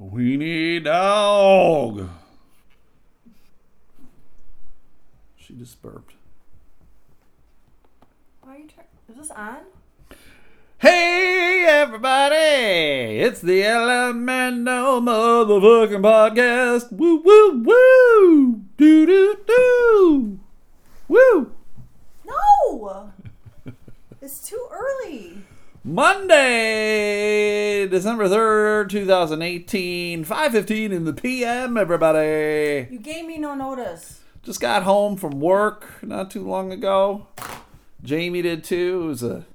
Weenie dog. She just burped. Why are you trying? Is this on? Hey everybody! It's the Elemento motherfucking podcast. Woo woo woo! Doo doo doo! Woo! No! it's too early. Monday, December 3rd, 2018, 5.15 in the PM, everybody. You gave me no notice. Just got home from work not too long ago. Jamie did too. It was a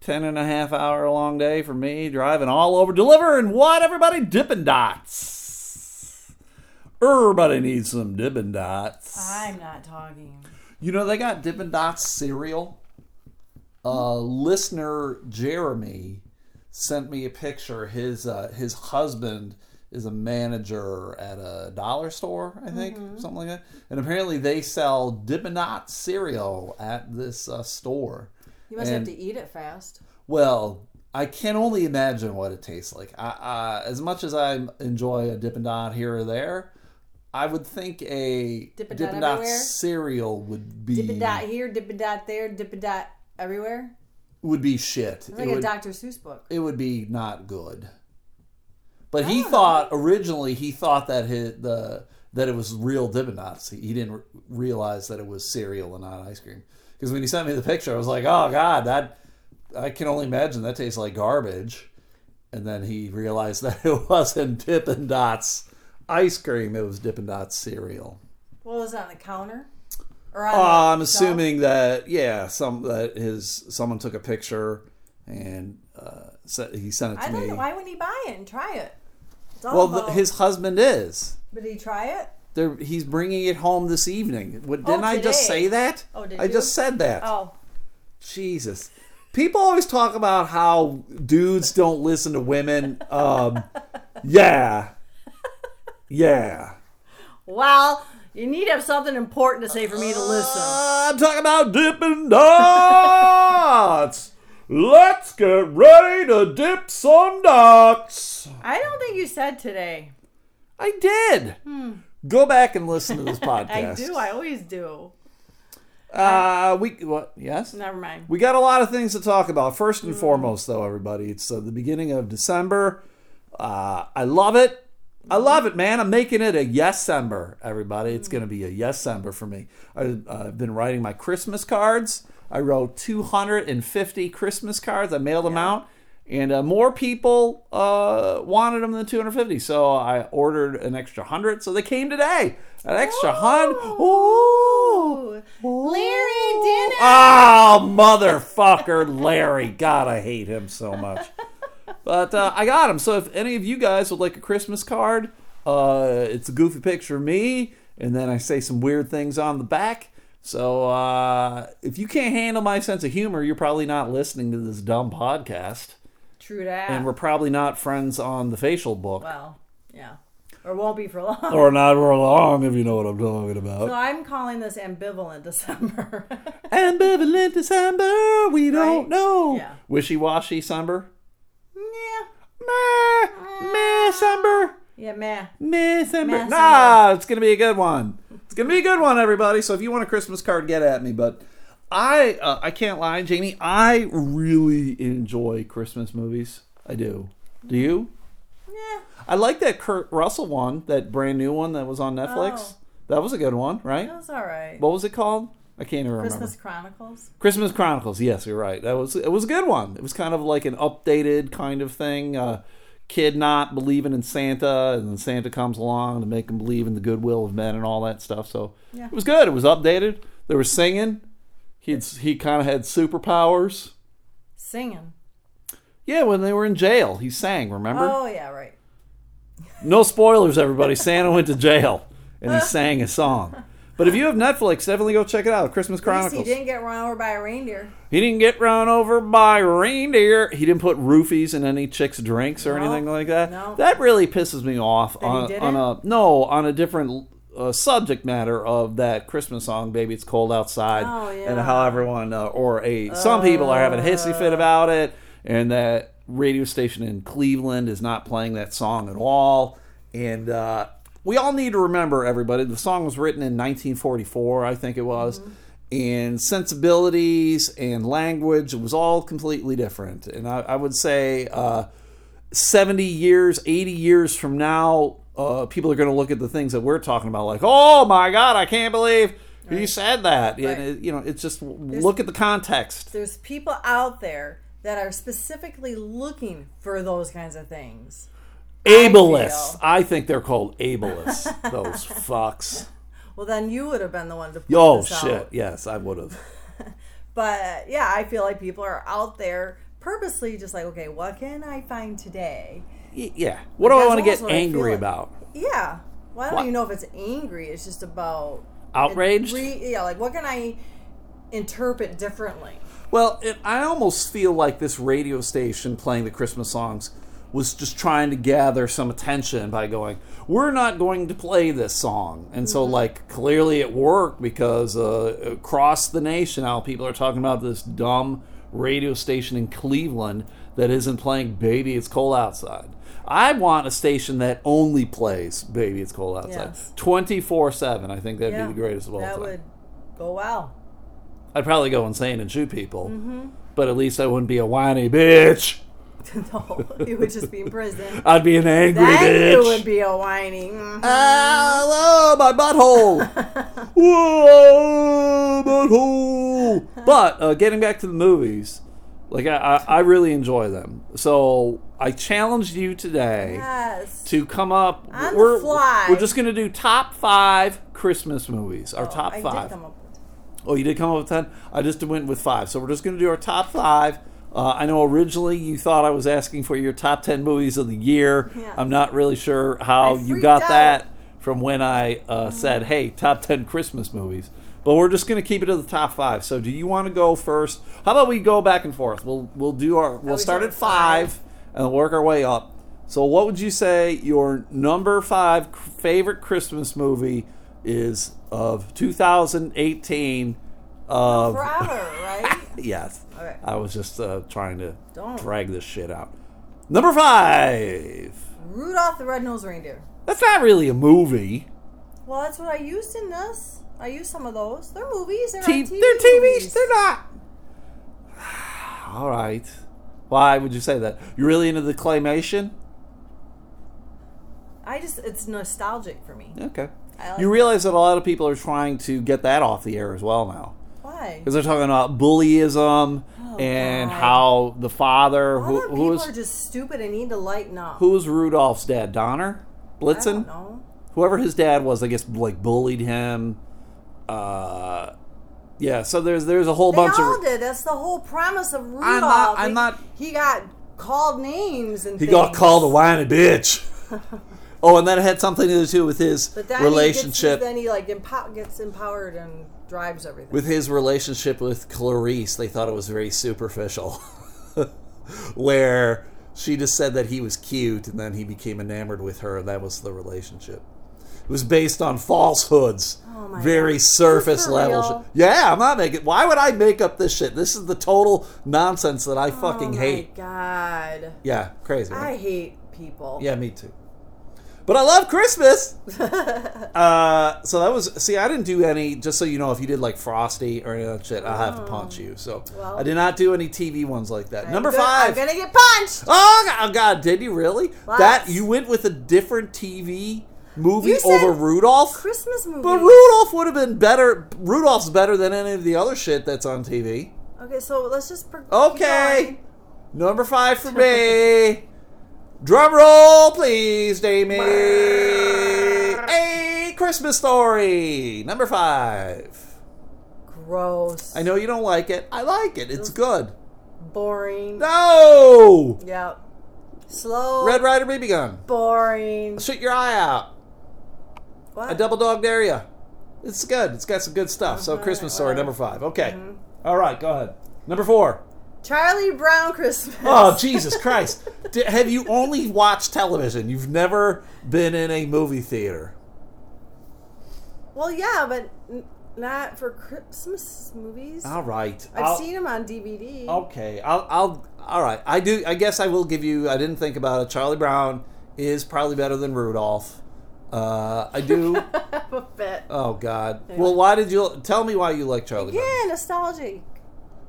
10 and a half hour long day for me, driving all over, delivering what, everybody? Dippin' Dots. Everybody needs some Dippin' Dots. I'm not talking. You know, they got Dippin' Dots cereal. Uh, listener Jeremy sent me a picture. His uh, his husband is a manager at a dollar store, I think, something like that. And apparently, they sell Dippin' Dots cereal at this uh, store. You must And- have to eat it fast. Well, I can only imagine what it tastes like. I, uh, as much as I enjoy a Dippin' Dot here or there, I would think a Dippin' Dot Dippin' Dot cereal would be Dip a dot here, dip a dot there, dip a dot everywhere. would be shit. It's It like would, a Dr. Seuss book. it would be not good. But he oh. thought originally he thought that his, the that it was real Dippin' Dots. He, didn't re- realize that it was cereal and not ice cream. Because when he sent me the picture, I was like, "Oh God, that I can only imagine that tastes like garbage." And then he realized that it wasn't Dippin' Dots ice cream; it was Dippin' Dots cereal. What was it on the counter? Or on Uh, I'm assuming that yeah, some that his someone took a picture and uh, he sent it to I don't me. know. Why wouldn't he buy it and try it? It's all Well, the, about- his husband is. Did he try it? They're, he's bringing it home this evening. What, didn't I just today. say that? Oh, did I you? just said that. Oh, Jesus. People always talk about how dudes don't listen to women. Um, yeah. Yeah. well, you need to have something important to say for me to listen. Uh, I'm talking about Dippin' Dots. Let's get ready to dip some dots. I don't think you said today. I did. Go back and listen to this podcast. Hmm. I do. I always do. Uh, we what? Yes. Never mind. We got a lot of things to talk about. First and foremost, though, everybody, it's uh, the beginning of December. Uh, I love it. I love it, man. I'm making it a yes-ember, everybody. It's going to be a yes-ember for me. I, I've been writing my Christmas cards. I wrote 250 Christmas cards. I mailed them out, and uh, more people uh, wanted them than 250. So I ordered an extra hundred. So they came today. An extra hundred. Ooh. Larry did it. Oh, motherfucker, Larry. God, I hate him so much. But uh, I got them. So if any of you guys would like a Christmas card, uh, it's a goofy picture of me, and then I say some weird things on the back. So uh, if you can't handle my sense of humor, you're probably not listening to this dumb podcast, True that. and we're probably not friends on the facial book, well, yeah. Or won't be for long. or not for long, if you know what I'm talking about. so I'm calling this ambivalent December. Ambivalent December, we don't Right? know. Yeah. Wishy-washy December. Yeah. Meh, meh, December. Yeah, meh. December. Meh, Nah, it's gonna be a good one. It's gonna be a good one, everybody. So if you want a Christmas card, get at me. But I, uh, I can't lie, Jamie. I really enjoy Christmas movies. I do. Do you? Yeah. I like that Kurt Russell one, that brand new one that was on Netflix. Oh. That was a good one, right? That's all right. What was it called? I can't even remember. Christmas Chronicles. Christmas Chronicles. Yes, you're right. That was it was a good one. It was kind of like an updated kind of thing. Uh, kid not believing in Santa, and then Santa comes along to make him believe in the goodwill of men and all that stuff. So Yeah. it was good. It was updated. There was singing. He'd he kind of had superpowers. Singing. Yeah, when they were in jail, he sang. Remember? Oh, yeah, right. No spoilers, everybody. Santa went to jail and he sang a song. But if you have Netflix, definitely go check it out. Christmas Chronicles. he didn't get run over by a reindeer. He didn't get run over by reindeer. He didn't put roofies in any chicks' drinks or No. anything like that. No. That really pisses me off on, didn't? on a no on a different uh, subject matter of that Christmas song, "Baby It's Cold Outside," Oh, and how everyone uh, or a some people are having a hissy fit about it, and that radio station in Cleveland is not playing that song at all. And uh, we all need to remember, everybody, the song was written in 1944, I think it was. And sensibilities and language, it was all completely different. And I, I would say uh, 70 years, 80 years from now, uh, people are going to look at the things that we're talking about like, oh my God, I can't believe you said that. Right. And it, you know, it's just look at the context. There's people out there that are specifically looking for those kinds of things. Ableists. I think they're called ableists. those fucks. Well, then you would have been the one to. Put Oh this shit! Out. Yes, I would have. But yeah, I feel like people are out there purposely just like, okay, what can I find today? Y- Yeah. What do I That's want to get almost what I feel angry like. about? Yeah. Well, I don't What? even know if it's angry. It's just about Outraged? Re- yeah, like what can I interpret differently? Well, it, I almost feel like this radio station playing the Christmas songs was just trying to gather some attention by going, "We're not going to play this song," and so like clearly it worked because uh, across the nation now people are talking about this dumb radio station in Cleveland that isn't playing "Baby It's Cold Outside." I want a station that only plays "Baby It's Cold Outside" twenty four seven. I think that'd yeah, be the greatest of all that time. would go well. I'd probably go insane and shoot people, Mm-hmm. but at least I wouldn't be a whiny bitch. no, you would just be in prison. I'd be an angry then bitch. you would be a whining. Mhm. Ah, hello, my butthole. Whoa, butthole. But uh, getting back to the movies, like I, I, I really enjoy them. So I challenged you today Yes. to come up. On the we're, fly. We're just gonna do top five Christmas movies. Our Oh, top I five. Did come up with Oh, you did come up with 10? I just went with five. So we're just going to do our top five. Uh, I know originally you thought I was asking for your top 10 movies of the year. Yeah. I'm not really sure how I you got out. that from when I uh, said, hey, top 10 Christmas movies. But we're just going to keep it to the top five. So do you want to go first? How about we go back and forth? We'll we'll do our we'll start at at five. five and work our way up. So what would you say your number five favorite Christmas movie is of 2018? Of forever, right? Yes. Okay. I was just uh, trying to Don't. drag this shit out. Number five. Rudolph the Red-Nosed Reindeer. That's not really a movie. Well, that's what I used in this. I used some of those. They're movies. They're, T- TV they're TVs. They're not. All right. Why would you say that? You're really into the claymation? I just it's nostalgic for me. Okay. I like you realize that a lot of people are trying to get that off the air as well now. Why? Because they're talking about bullyism and Oh, God. how the father, who, them who people was are just stupid and need to lighten up. who was Rudolph's dad? Donner, I Blitzen, don't know. whoever his dad was. I guess like bullied him. Uh, yeah. So there's there's a whole They bunch all of did. That's the whole premise of Rudolph. I'm not- I'm He- not- He got called names and he things. got called a whiny bitch. oh, and that had something to do with his But then relationship He gets, then he like empow- gets empowered and drives everything. with his relationship with Clarice, they thought it was very superficial. Where she just said that he was cute and then he became enamored with her, and that was the relationship. It was based on falsehoods. Oh my very God. surface level. Yeah, I'm not making why would I make up this shit? This is the total nonsense that I fucking oh my hate. God, Yeah, crazy. right? I hate people. Yeah, me too. But I love Christmas. uh, so that was see, I didn't do any. Just so you know, if you did like Frosty or any of that shit, I'll have to punch you. So. Well. I did not do any TV ones like that. I'm Number go- I'm gonna get punched. Oh God, oh God, did you really? That you went with a different TV movie You said over Rudolph? Christmas movie. But Rudolph would have been better. Rudolph's better than any of the other shit that's on TV. Okay, so let's just. Pro- keep Okay. going. Number five for me. Drum roll, please, Jamie. A Christmas story. Number five. Gross. I know you don't like it. I like it. It's good. Boring. No! Yep. Slow. Red Ryder BB gun. Boring. Shoot your eye out. What? A double dog dare ya. It's good. It's got some good stuff. So Uh-huh, Christmas story number five. Okay. All right, go ahead. Number four. Charlie Brown Christmas. Oh Jesus Christ! Have you only watched television? You've never been in a movie theater. Well, yeah, but n- not for Christmas movies. All right. I've I'll- seen them on DVD. Okay, I'll I'll all right. I do. I guess I will give you. I didn't think about it. Charlie Brown is probably better than Rudolph. Uh, I do. a bit. oh God. Well, why did you tell me why you like Charlie Brown? Yeah, nostalgic.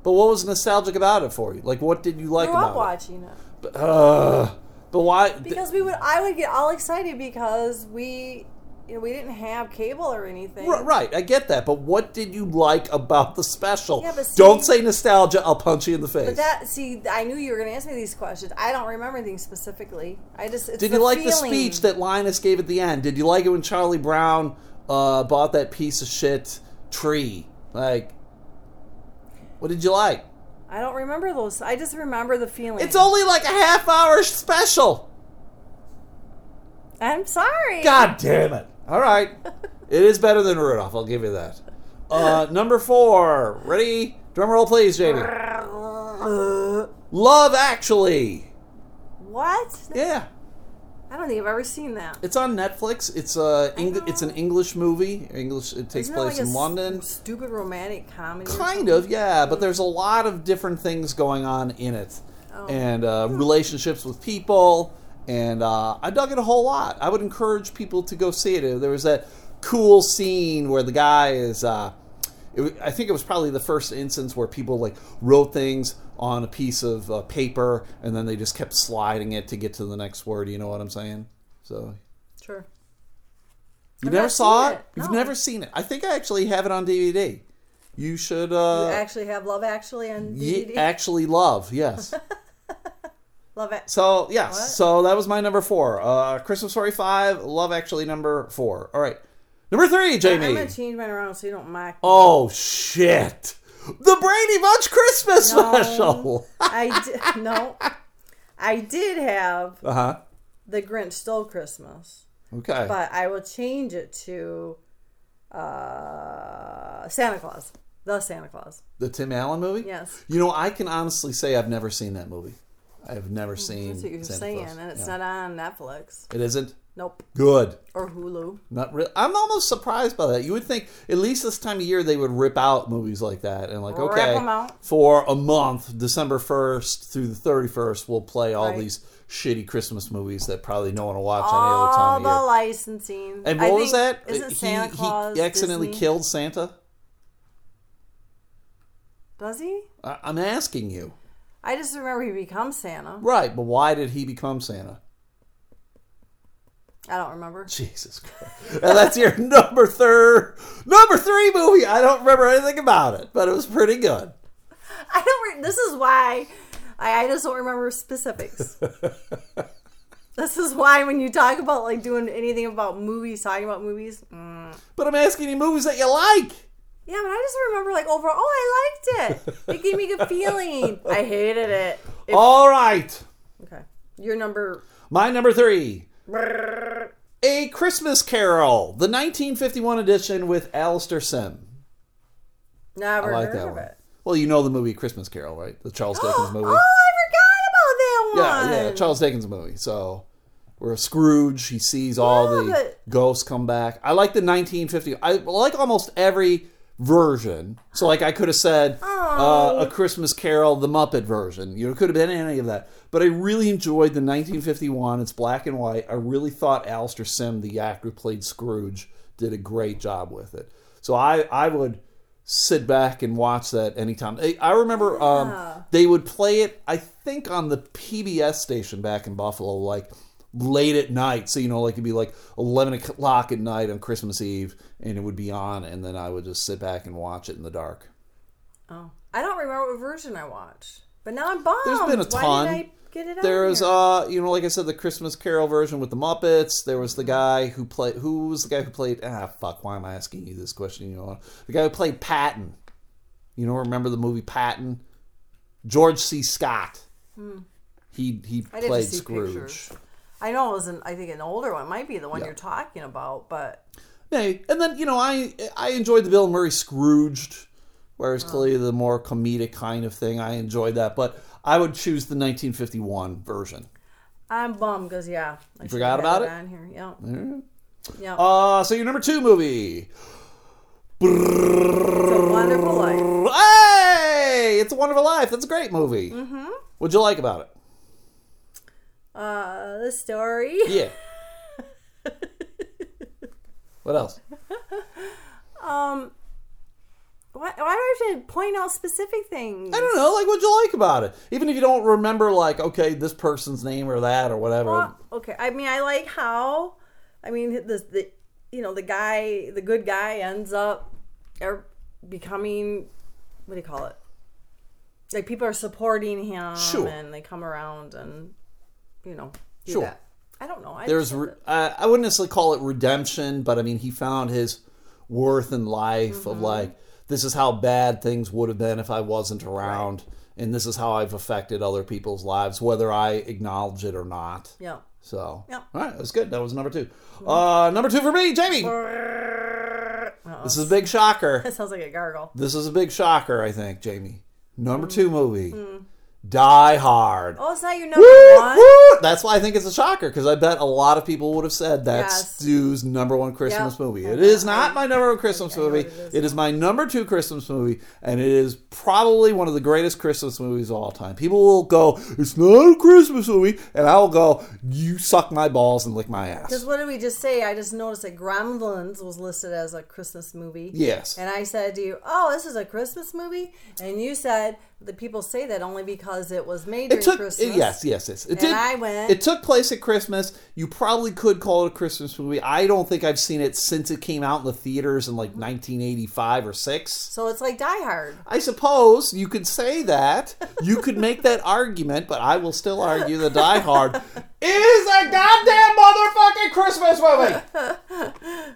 But what was nostalgic about it for you? Like, what did you like Grew up about watching it. it? Uh, but why? Because we would, I would get all excited because we, you know, we didn't have cable or anything. R- Right, I get that, but what did you like about the special? Yeah, but see- Don't say nostalgia. I'll punch you in the face. But that, see, I knew you were going to ask me these questions. I don't remember anything specifically. I just, it's Did you like the feeling. speech that Linus gave at the end? Did you like it when Charlie Brown uh, bought that piece of shit tree? Like, what did you like? I don't remember those. I just remember the feeling. It's only like a half hour special. I'm sorry. God damn it! All right, it is better than Rudolph. I'll give you that. Uh, number four. Ready? Drum roll, please, Jamie. Love Actually. what? Yeah. I don't think I've ever seen that. It's on Netflix. It's a Eng- it's an English movie. English. It takes Isn't place like in s- London. Stupid romantic comedy. Kind of, yeah. But there's a lot of different things going on in it, Oh. and uh, relationships with people. And uh, I dug it a whole lot. I would encourage people to go see it. There was that cool scene where the guy is. Uh, it, I think it was probably the first instance where people like wrote things on a piece of uh, paper and then they just kept sliding it to get to the next word. You know what I'm saying? So Sure. you I've never saw it? it. You've No. never seen it. I think I actually have it on DVD. You should You uh actually have Love Actually on DVD. actually love, yes. Love it. so yes, What? so that was my number four. Uh Christmas Story five, Love Actually number four. All right. Number three, Jamie. I'm gonna change mine around so you don't mock. me. Oh shit. The Brady Bunch Christmas No. special. I did no. I did have Uh-huh. The Grinch Stole Christmas, Okay. but I will change it to uh, Santa Claus. The Santa Claus. the Tim Allen movie? Yes. You know, I can honestly say I've never seen that movie. I have never seen That's what you're Santa saying, Claus. and it's Yeah. not on Netflix. It isn't? Nope. Good. Or Hulu. Not really. I'm almost surprised by that. You would think at least this time of year they would rip out movies like that and like Rip okay for a month, December 1st through the 31st, we'll play all Right. these shitty Christmas movies that probably no one will watch any other time All the licensing. And I what was think- that? Isn't he, Santa Claus he accidentally Disney? killed Santa. Does he? I, I'm asking you. I just remember he becomes Santa. Right, but why did he become Santa? I don't remember. Jesus Christ. and that's your number third, number three movie. I don't remember anything about it, but it was pretty good. I don't. Re- this is why I, I just don't remember specifics. this is why when you talk about like doing anything about movies, talking about movies, mm. But I'm asking you movies that you like. yeah, but I just remember like overall. Oh, I liked it. It gave me a good feeling. I hated it. If- All right. okay, your number. My number three A Christmas Carol, the 1951 edition with Alastair Sim. Never I like heard that of one. it. Well, you know the movie Christmas Carol, right? The Charles Dickens movie. Oh, I forgot about that yeah, one. yeah, Charles Dickens movie. So, where Scrooge, he sees all Yeah, the but- ghosts come back. I like the 1950. I like almost every version. So, like, I could have said uh, Oh. a Christmas Carol, the Muppet version. You know, it could have been any of that. But I really enjoyed the 1951. It's black and white. I really thought Alastair Sim, the actor who played Scrooge, did a great job with it. So I, I would sit back and watch that anytime. I- I remember um, they would play it, I think, on the PBS station back in Buffalo, like late at night. So, you know, like it'd be like 11 o'clock at night on Christmas Eve, and it would be on, and then I would just sit back and watch it in the dark. Oh, I don't remember what version I watched. But now I'm bummed. There's been a ton. Why did I get it on There's, here? uh, you know, like I said, the Christmas Carol version with the Muppets. There was the guy who played. Who was the guy who played? Ah, fuck. Why am I asking you this question? You know, the guy who played Patton. You know, remember the movie Patton? George C. Scott. He he Hmm. I played Scrooge. pictures. I know it was an, I think an older one. Might be the one Yeah. you're talking about, but Hey, and then you know, I I enjoyed the Bill Murray Scrooged, whereas Oh. clearly the more comedic kind of thing. I enjoyed that, but I would choose the 1951 version. I'm bummed because yeah, I should forgot about it? on here. Yeah, yeah. Uh, so your number two movie. it's a wonderful life. Hey, it's a Wonderful Life. That's a great movie. Mm-hmm. What'd you like about it? Uh, the story. Yeah. what else? Um, why, why do I have to point out specific things? I don't know. Like, what'd you like about it? Even if you don't remember, like, okay, this person's name or that or whatever. Well, okay. I mean, I like how, I mean, the the you know the guy, the good guy ends up er, becoming what do you call it? Like people are supporting him, Sure. and they come around and you know Sure. that. I don't know. I There's, re- uh, I wouldn't necessarily call it redemption, but I mean, he found his worth in life Mm-hmm. of like, this is how bad things would have been if I wasn't around, and this is how I've affected other people's lives, whether I acknowledge it or not. yeah. So, Yeah. all right, that's good. That was number two. Uh, number two for me, Jamie. Uh-oh. This is a big shocker. That sounds like a gargle. This is a big shocker, I think, Jamie. Number two movie, Die Hard. Oh, it's not your number Woo, one. woo. That's why I think it's a shocker because I bet a lot of people would have said that's Yes. Stu's number one Christmas Yep. movie. It is not my number one Christmas movie. it is It is my number two Christmas movie, and it is probably one of the greatest Christmas movies of all time. People will go, "It's not a Christmas movie," and I will go, "You suck my balls and lick my ass." Because what did we just say? I just noticed that Gremlins was listed as a Christmas movie. Yes. And I said to you, "Oh, this is a Christmas movie," and you said that people say that only because it was made during It took Christmas. yes, yes, yes. It And did. I went- It took place at Christmas. You probably could call it a Christmas movie. I don't think I've seen it since it came out in the theaters in like 1985 or six. So it's like Die Hard. I suppose you could say that. You could make that argument, but I will still argue that Die Hard is a goddamn motherfucking Christmas movie.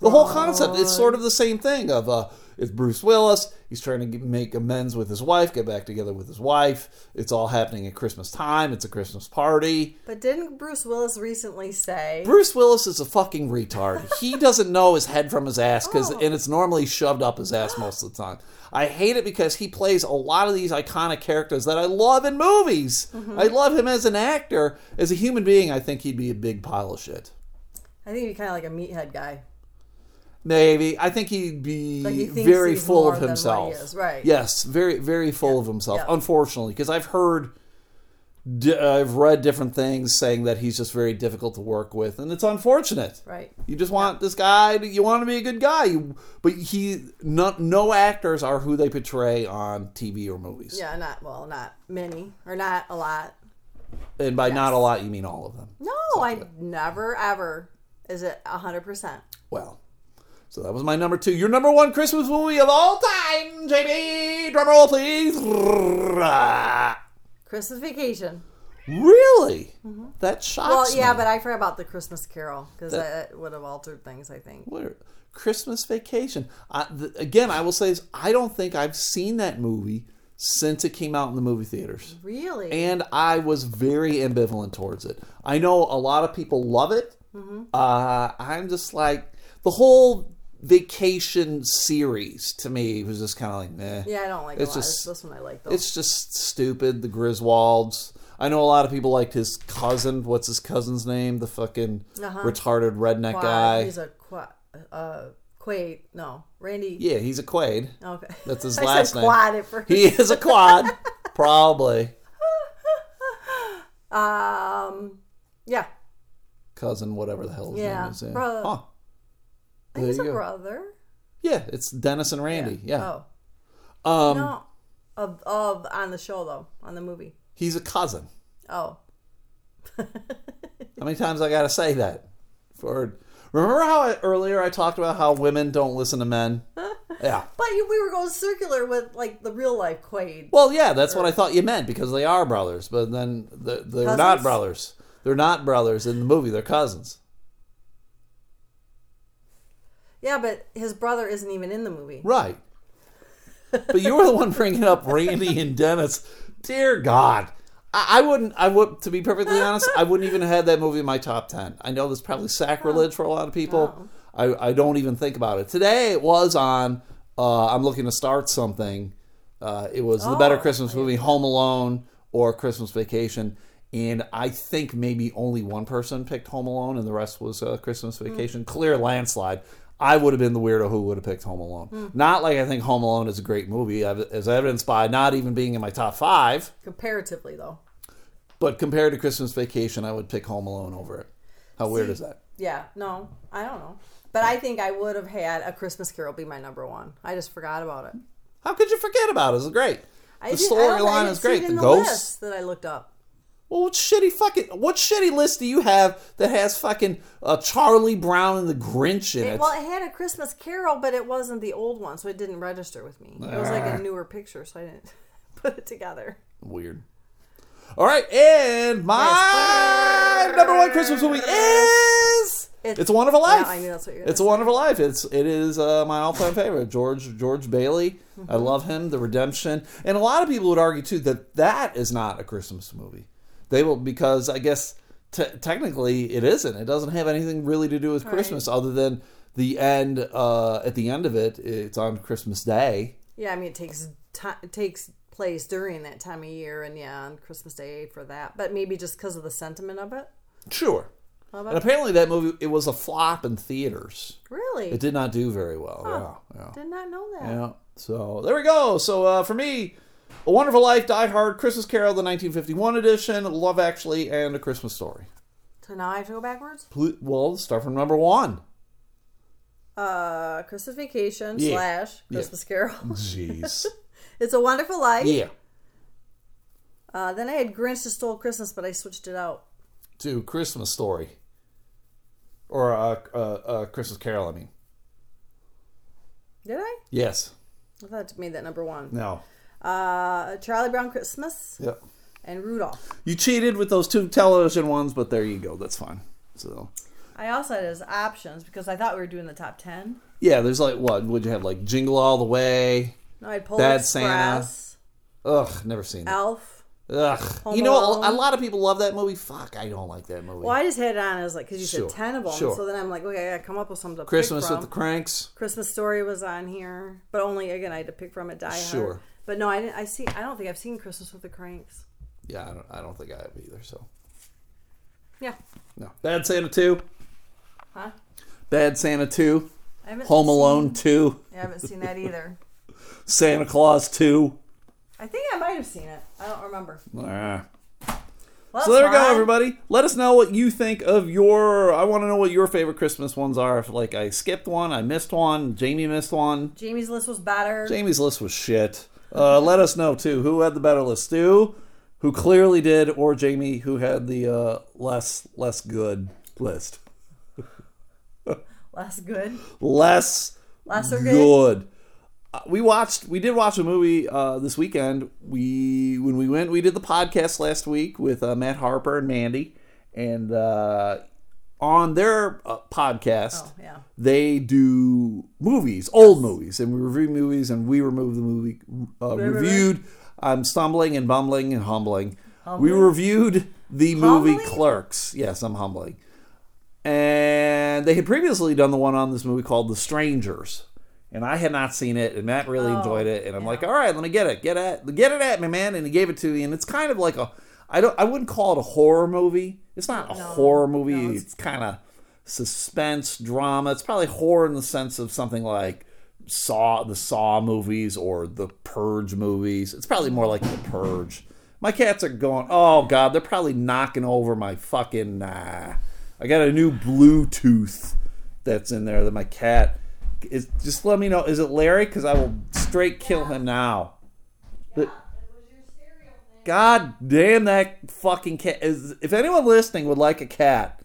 The whole concept is sort of the same thing of uh it's Bruce Willis, he's trying to make amends with his wife, get back together with his wife. It's all happening at Christmas time. It's a Christmas party. But didn't Bruce Willis recently say? Bruce Willis is a fucking retard. He doesn't know his head from his ass because, Oh. and it's normally shoved up his ass most of the time. I hate it because he plays a lot of these iconic characters that I love in movies. Mm-hmm. I love him as an actor. As a human being, I think he'd be a big pile of shit. I think he'd be kind of like a meathead guy. Maybe I think he'd be Like he very full of than what he himself. right. Yes, very very full of himself. yeah. Unfortunately, because I've heard, I've read different things saying that he's just very difficult to work with, and it's unfortunate. Right. You just want this guy. To, you want to be a good guy, you, but he no, no actors are who they portray on TV or movies. Yeah, not well, not many or not a lot. And by not a lot, you mean all of them. No, I never ever. Is it hundred percent? Well, so that was my number two. Your number one Christmas movie of all time, JB. Drum roll, please. Christmas Vacation. Really? That shocks Mm-hmm. Well, yeah, me. but I forgot about the Christmas Carol because that would have altered things. I think. Where- Christmas Vacation. I, th- again, I will say this: I don't think I've seen that movie since it came out in the movie theaters, Really? and I was very ambivalent towards it. I know a lot of people love it. Mm-hmm. Uh, I'm just like the whole vacation series to me was just kind of like, meh. yeah, I don't like It's just- this one I like though. It's just stupid. The Griswolds. I know a lot of people liked his cousin. What's his cousin's name? The fucking Uh-huh. retarded redneck Quad. guy. He's a quad. Uh, Quaid. No, Randy. yeah, he's a Quaid. Okay. That's his last name. Quad at first. He is a quad, probably Um. Yeah. cousin, whatever the hell his Yeah, name is. Yeah. brother. Huh. There He's a go. brother. Yeah, it's Dennis and Randy. Yeah. Oh. Um, No. Of of on the show though on the movie. he's a cousin. Oh. How many times I got to say that? For remember how I, earlier I talked about how women don't listen to men? Yeah. But we were going circular with like the real life Quaid. Well, yeah, that's what I thought you meant because they are brothers, but then they're, they're not brothers. They're not brothers in the movie. They're cousins. Yeah, but his brother isn't even in the movie. Right. But you were the one bringing up Randy and Dennis. Dear God. I, I wouldn't, I would, to be perfectly honest, I wouldn't even have had that movie in my top 10. I know that's probably sacrilege for a lot of people. I, I don't even think about it. Today it was on, uh, I'm looking to start something. Uh, it was the better Oh, Christmas movie, Home Alone or Christmas Vacation. And I think maybe only one person picked Home Alone and the rest was uh, Christmas Vacation. Clear landslide. I would have been the weirdo who would have picked Home Alone. Hmm. Not like I think Home Alone is a great movie, as evidenced by not even being in my top five. Comparatively, though. But compared to Christmas Vacation, I would pick Home Alone over it. How weird is that? Yeah, no, I don't know. But I think I would have had A Christmas Carol be my number one. I just forgot about it. How could you forget about it? It's great. I The didn't- I don't- I storyline is great. The the ghosts. list that I looked up. Well, what shitty fucking what shitty list do you have that has fucking uh, Charlie Brown and the Grinch in It, it? well, it had A Christmas Carol, but it wasn't the old one, so it didn't register with me. It was like Ah. a newer picture, so I didn't put it together. Weird. All right, and my Yes. number one Christmas movie is It's- It's a Wonderful Life. I knew that's what you were gonna It's a Wonderful Life. It's it is uh, my all time favorite. George George Bailey. I Mm-hmm. love him. The Redemption, and a lot of people would argue too that that is not a Christmas movie. They will because I guess te- technically it isn't. It doesn't have anything really to do with Right. Christmas other than the end. Uh, at the end of it, it's on Christmas Day. Yeah, I mean it takes ti it takes place during that time of year, and yeah, on Christmas Day for that. But maybe just because of the sentiment of it. Sure. And apparently that movie it was a flop in theaters. really? It did not do very well. Yeah, yeah. Did not know that. Yeah. So there we go. So uh, for me, A Wonderful Life, Die Hard, Christmas Carol, the 1951 edition, Love Actually, and A Christmas Story. So now I have to go backwards. Well, start from number one. Uh, Christmas Vacation Yeah. slash Yeah. Christmas Carol. Jeez. it's a Wonderful Life. yeah. Uh, then I had Grinch that Stole Christmas, but I switched it out. To Christmas Story. Or uh, uh, uh, Christmas Carol, I mean. Did I? Yes. I thought I made that number one. No. Uh, Charlie Brown Christmas Yep. and Rudolph. You cheated with those two television ones, but there you go. That's fine. So. I also had as options because I thought we were doing the top ten. Yeah, there's like what would you have like Jingle All the Way? No, I had Polar Bad Santa. Ugh, never seen it. Elf. Ugh. Home you know, Alone. a, lot of people love that movie. Fuck, I don't like that movie. Well, I just had it on as like because you Sure, said ten of them, sure. so then I'm like, okay, I gotta come up with something to Christmas pick with from. the Kranks. Christmas Story was on here, but only again I had to pick from it. Die Hard. Sure. But no, I didn't. I see. I don't think I've seen Christmas with the Kranks. Yeah, I don't, I don't think I have either. So Yeah. no. Bad Santa two. Huh? Bad Santa two. I haven't Home seen- Alone two. I haven't seen that either. Santa Claus two. I think I might have seen it. I don't remember. Ah. Well, So there we go, everybody. Let us know what you think of your. I want to know what your favorite Christmas ones are. If like I skipped one, I missed one, Jamie missed one. Jamie's list was better. Jamie's list was shit. Uh, let us know too who had the better list, Stu, who clearly did, or Jamie, who had the uh, less less good list, Less good. less Lesser good. good. Uh, we watched. We did watch a movie uh, this weekend. We when we went, we did the podcast last week with uh, Matt Harper and Mandy, and uh, on their uh, podcast, Oh yeah. they do movies, old movies, and we review movies, and we remove the movie uh, reviewed. I'm stumbling and bumbling and humbling. We reviewed the movie Clerks. Yes, I'm humbling. And they had previously done the one on this movie called The Strangers, and I had not seen it, and Matt really Oh, enjoyed it, and I'm yeah. like, all right, let me get it, get it, get it at me, man, and he gave it to me, and it's kind of like a, I don't, I wouldn't call it a horror movie. It's not a No, horror movie. no, it's it's- kind of suspense drama. It's probably horror in the sense of something like Saw, the Saw movies or the Purge movies. It's probably more like the Purge. My cats are going, oh god, they're probably knocking over my fucking. Nah. I got a new Bluetooth that's in there that my cat is. Just let me know. Is it Larry? Because I will straight kill him now. But- God damn that fucking cat! Is, if anyone listening would like a cat,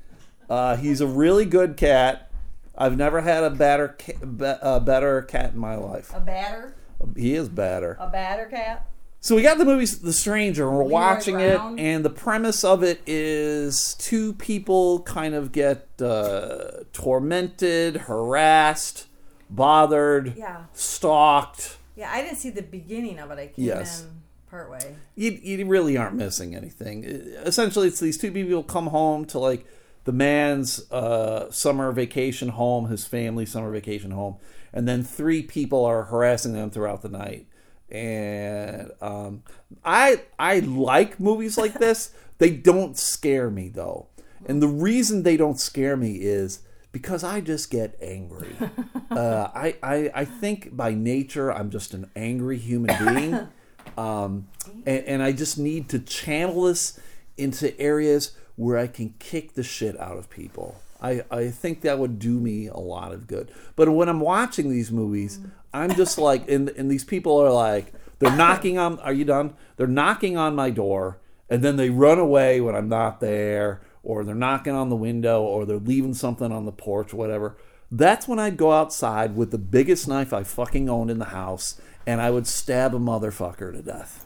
uh, he's a really good cat. I've never had a better ca- be, uh, better cat in my life. A batter. He is better. A batter cat. So we got the movie The Stranger, and we're Leroy watching Brown. it, and the premise of it is two people kind of get uh, tormented, harassed, bothered, Yeah. stalked. Yeah, I didn't see the beginning of it. I came Yes. in partway. you, you really aren't missing anything. Essentially, it's these two people come home to like the man's uh, summer vacation home, his family summer vacation home, and then three people are harassing them throughout the night. And um, I I like movies like this. they don't scare me though, and the reason they don't scare me is because I just get angry. uh, I, I I think by nature I'm just an angry human being, um, and, and I just need to channel this into areas where I can kick the shit out of people. I, I think that would do me a lot of good. But when I'm watching these movies, I'm just like, and, and these people are like, they're knocking on, are you done? They're knocking on my door, and then they run away when I'm not there, or they're knocking on the window, or they're leaving something on the porch, whatever. That's when I'd go outside with the biggest knife I fucking owned in the house, and I would stab a motherfucker to death.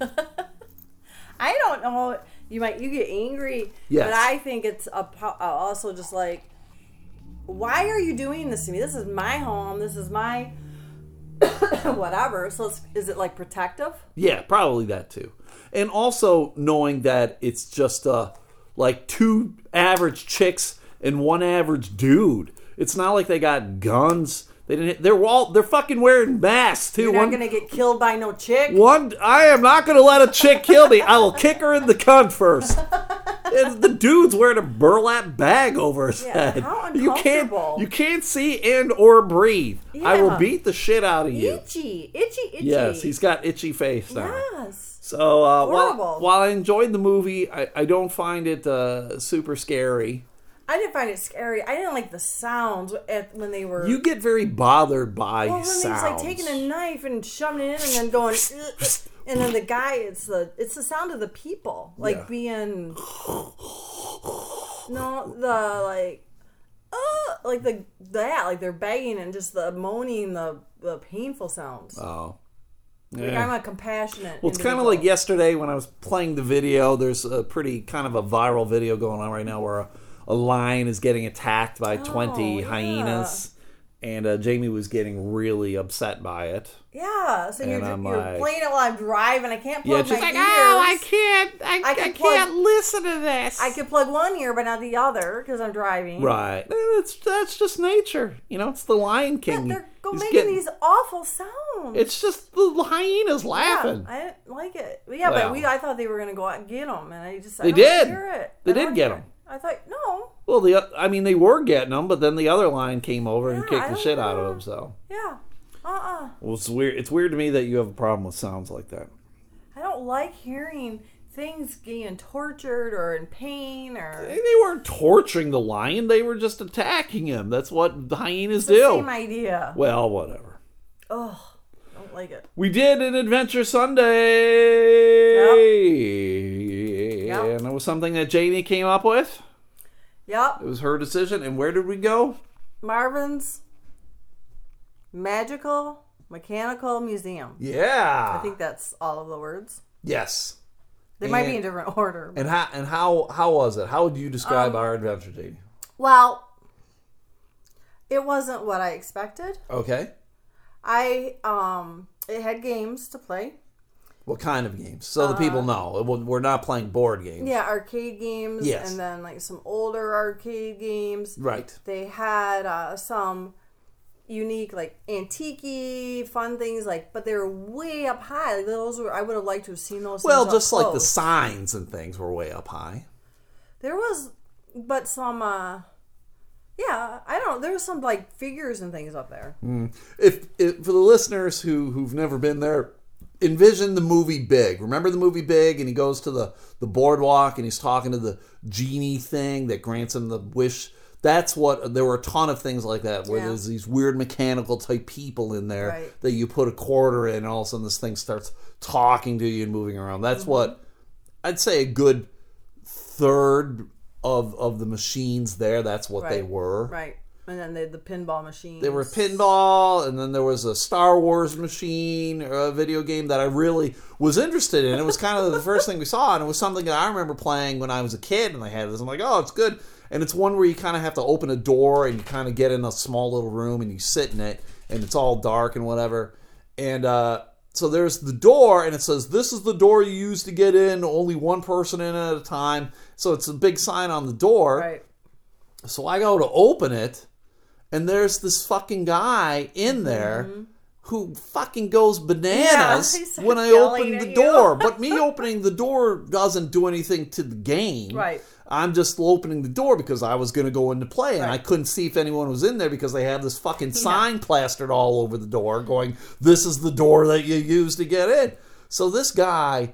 I don't know. You might you get angry, Yes. but I think it's a, uh, also just like, why are you doing this to me? This is my home. This is my whatever. So it's, is it like protective? Yeah, probably that too. And also knowing that it's just uh like two average chicks and one average dude. It's not like they got guns. They didn't. They're all. They're fucking wearing masks too. You're one, not gonna get killed by no chick. one. I am not going to let a chick kill me. I will kick her in the cunt first. And the dude's wearing a burlap bag over his Yeah, head. how you can't. You can't see and or breathe. I will beat the shit out of you. Itchy, itchy, itchy. Yes, he's got itchy face now. yes. So uh, while, while I enjoyed the movie, I, I don't find it uh, super scary. I didn't find it scary. I didn't like the sounds at, when they were. You get very bothered by well, when sounds. like taking a knife and shoving it in and then going, and then the guy, it's the it's the sound of the people like Yeah. being. No, the like, uh, like the that like they're begging and just the moaning, the the painful sounds. oh, Like yeah. I'm a compassionate. Well, it's kind of like yesterday when I was playing the video. There's a pretty kind of a viral video going on right now where a, a lion is getting attacked by 20 Oh, yeah. hyenas, and uh, Jamie was getting really upset by it. Yeah, so you're, I'm you're like- playing it while I'm driving. I can't Yeah, plug she's my like, ears. oh, I can't, I, I I, can can't plug- listen to this. I could plug one ear, but not the other because I'm driving. Right. That's that's just nature. You know, it's the Lion But King. they're go He's making getting- these awful sounds. It's just the hyenas Yeah, laughing. I didn't like it. Yeah, Well. but we I thought they were gonna go out and get them, and I just I They did. Hear it. They I did get hear 'em. it. I thought no. Well, the I mean, they were getting them, but then the other lion came over and kicked the shit out of know. him. So, Yeah. Uh uh well, it's weird. It's weird to me that you have a problem with sounds like that. I don't like hearing things getting tortured or in pain or They they weren't torturing the lion; they were just attacking him. That's what the hyenas the do. same idea. Well, whatever. Ugh. I don't like it. We did an Adventure Sunday, Yep. And it was something that Jamie came up with. Yep. It was her decision. And where did we go? Marvin's Magical Mechanical Museum. Yeah. I think that's all of the words. yes. They might be in different order. And how and how how was it? How would you Um, describe our adventure, Jamie? Well, it wasn't what I expected. Okay. I um it had games to play. What kind of games? So the people know we're not playing board games. Uh, Yeah, arcade games Yes. and then like some older arcade games. Right. They had uh, some unique like antique fun things like but they were way up high. Like those were I would have liked to have seen those Well, just like the signs and things were way up high. There was but some uh yeah, I don't know. There was some like figures and things up there. If, if for the listeners who who've never been there, envision the movie Big. Remember the movie Big, and he goes to the the boardwalk and he's talking to the genie thing that grants him the wish. That's what there were a ton of things like that where Yeah. there's these weird mechanical type people in there Right. that you put a quarter in, and all of a sudden this thing starts talking to you and moving around. That's Mm-hmm. what I'd say a good third of of the machines there. That's what they were. Right. And then they had the pinball machine. They were pinball, and then there was a Star Wars machine, a video game that I really was interested in. It was kind of the first thing we saw, and it was something that I remember playing when I was a kid, and I had this. I'm like, oh, it's good. And it's one where you kind of have to open a door, and you kind of get in a small little room, and you sit in it, and it's all dark and whatever. And uh, so there's the door, and it says, This is the door you use to get in, only one person in at a time. So it's a big sign on the door. Right. So I go to open it, and there's this fucking guy in there who fucking goes bananas starts when I open the door. but me opening the door doesn't do anything to the game. Right. I'm just opening the door because I was going to go into play and I couldn't see if anyone was in there because they had this fucking sign plastered all over the door going, This is the door that you use to get in. So this guy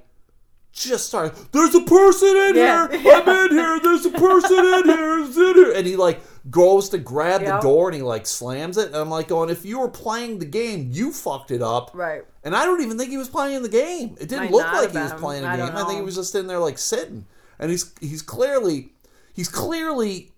just started, There's a person in Yeah. here. I'm in here. There's a person in here. It's in here. And he like goes to grab the door and he like slams it. And I'm like going, If you were playing the game, you fucked it up. Right. And I don't even think he was playing the game. It didn't Might look like he was playing a I game. I think he was just in there like sitting. And he's he's clearly he's clearly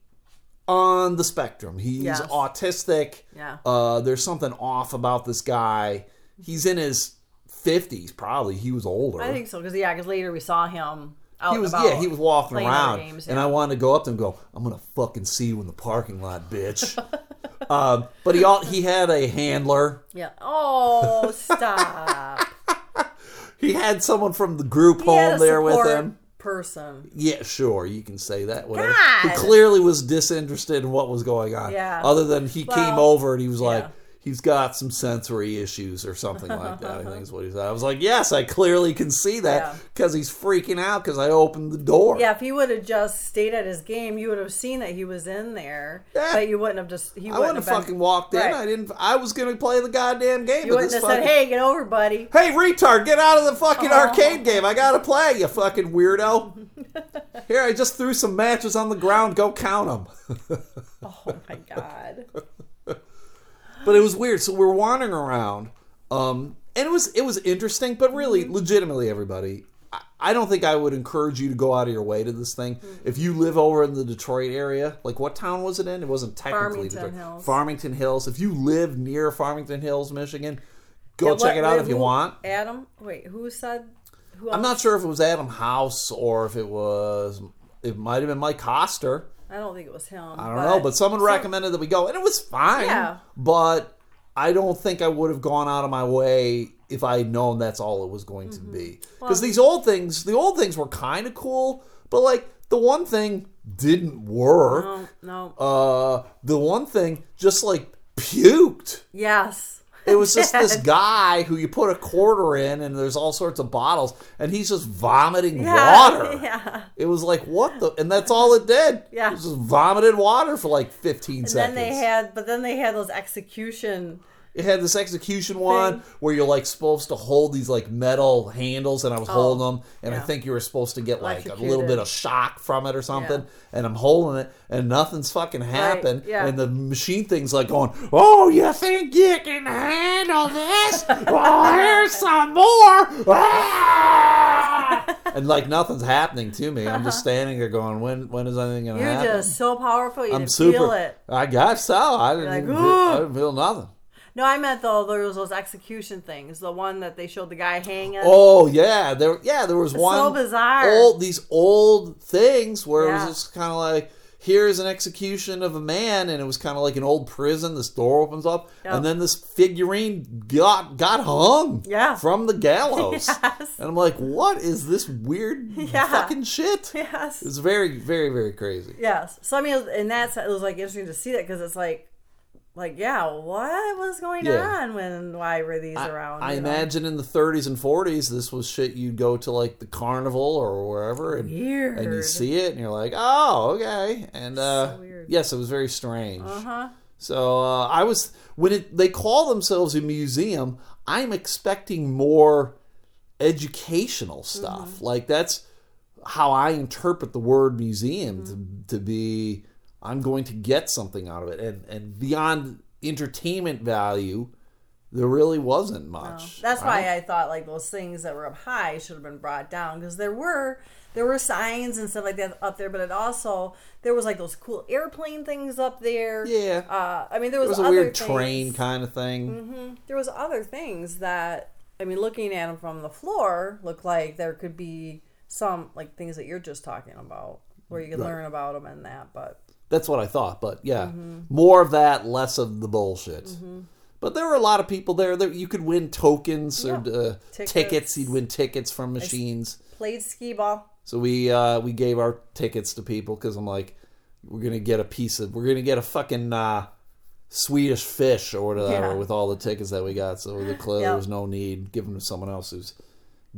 on the spectrum. He's Yes. autistic. Yeah. Uh, there's something off about this guy. He's in his fifties, probably. He was older. I think so because yeah, because later we saw him out he was yeah, he was walking around, games, and. I wanted to go up to him and go, "I'm gonna fucking see you in the parking lot, bitch." um, but he all he had a handler. Yeah. Oh, stop. He had someone from the group He home there with him. Person. Yeah, sure, you can say that. Whatever. God. Who clearly was disinterested in what was going on. Yeah. Other than he came over and he was like, yeah. He's got some sensory issues or something like that. I think is what he said. I was like, yes, I clearly can see that Yeah. because he's freaking out because I opened the door. Yeah, if he would have just stayed at his game, you would have seen that he was in there. Yeah. But you wouldn't have just. He I wouldn't have been- fucking walked in. Right. I didn't. I was gonna play the goddamn game. You wouldn't have said, "Hey, get over, buddy." Hey, retard, get out of the fucking Oh. arcade game. I gotta play, you fucking weirdo. Here, I just threw some matches on the ground. Go count them. Oh my god. But it was weird. So we're wandering around, um, and it was it was interesting, but really, Mm-hmm. legitimately, everybody. I- I don't think I would encourage you to go out of your way to this thing. Mm-hmm. If you live over in the Detroit area, like what town was it in? It wasn't technically Farmington Detroit. Hills. Farmington Hills. If you live near Farmington Hills, Michigan, go Yeah, check what- it out wait, if you who- want. Adam, wait, who said? Who I'm not sure if it was Adam House or if it was. It might have been Mike Coster. I don't think it was him. I don't know, but someone recommended that we go, and it was fine. Yeah. But I don't think I would have gone out of my way if I had known that's all it was going Mm-hmm. to be. Because these old things, the old things were kind of cool, but like the one thing didn't work. No, no. Uh, the one thing just like puked. yes. It was just this guy who you put a quarter in, and there's all sorts of bottles, and he's just vomiting Yeah, water. Yeah. It was like what the, and that's all it did. Yeah. it was just vomited water for like 15 And seconds. then they had, but then they had those execution. It had this execution one where you're like supposed to hold these like metal handles, and I was holding them, and I Oh, think you were supposed to get like a little bit of shock from it or something. Yeah. And I'm holding it, and nothing's fucking happened. yeah. And the machine thing's like going, "Oh, you think you can handle this? well, here's some more." Ah! and like nothing's happening to me. I'm just standing there going, "When when is anything gonna happen? You're just so powerful. You I'm super. feel it. I guess so. I didn't. like, feel, I didn't feel nothing. No, I meant though there was those execution things. The one that they showed the guy hanging. Oh yeah, there. Yeah, there was one. so bizarre. Old these old things where it was just kind of like. Here's an execution of a man, and it was kind of like an old prison. This door opens up, Yep. and then this figurine got got hung Yeah. from the gallows. Yes. And I'm like, what is this weird Yeah. fucking shit? Yes. It's very, very, very crazy. Yes. So I mean, in that sense, it was like interesting to see that because it's like, like yeah, what was going Yeah. on when why were these around? I you know? imagine in the 30s and 40s, this was shit you'd go to like the carnival or wherever, and Weird. and you see it, and you're like, oh, okay. And uh, weird. yes, it was very strange. Uh huh. So uh, I was when it they call themselves a museum, I'm expecting more educational stuff. Mm-hmm. Like that's how I interpret the word museum Mm-hmm. to, to be. I'm going to get something out of it, and and beyond entertainment value, there really wasn't much. That's right? why I thought like those things that were up high should have been brought down because there were there were signs and stuff like that up there, but it also there was like those cool airplane things up there. Yeah. Uh, I mean, there was, was a other weird things- train kind of thing. there was other things that I mean, looking at them from the floor, looked like there could be some like things that you're just talking about, where you could Right. learn about them and that. But That's what I thought. But yeah, Mm-hmm. more of that, less of the bullshit. But there were a lot of people there. That you could win tokens or uh, Tickets. tickets. You'd win tickets from machines. played skee ball. So we uh, we gave our tickets to people because I'm like, we're gonna get a piece of, we're gonna get a fucking uh, Swedish fish or whatever Yeah. with all the tickets that we got. So the clearly there was no need. Give them to someone else who's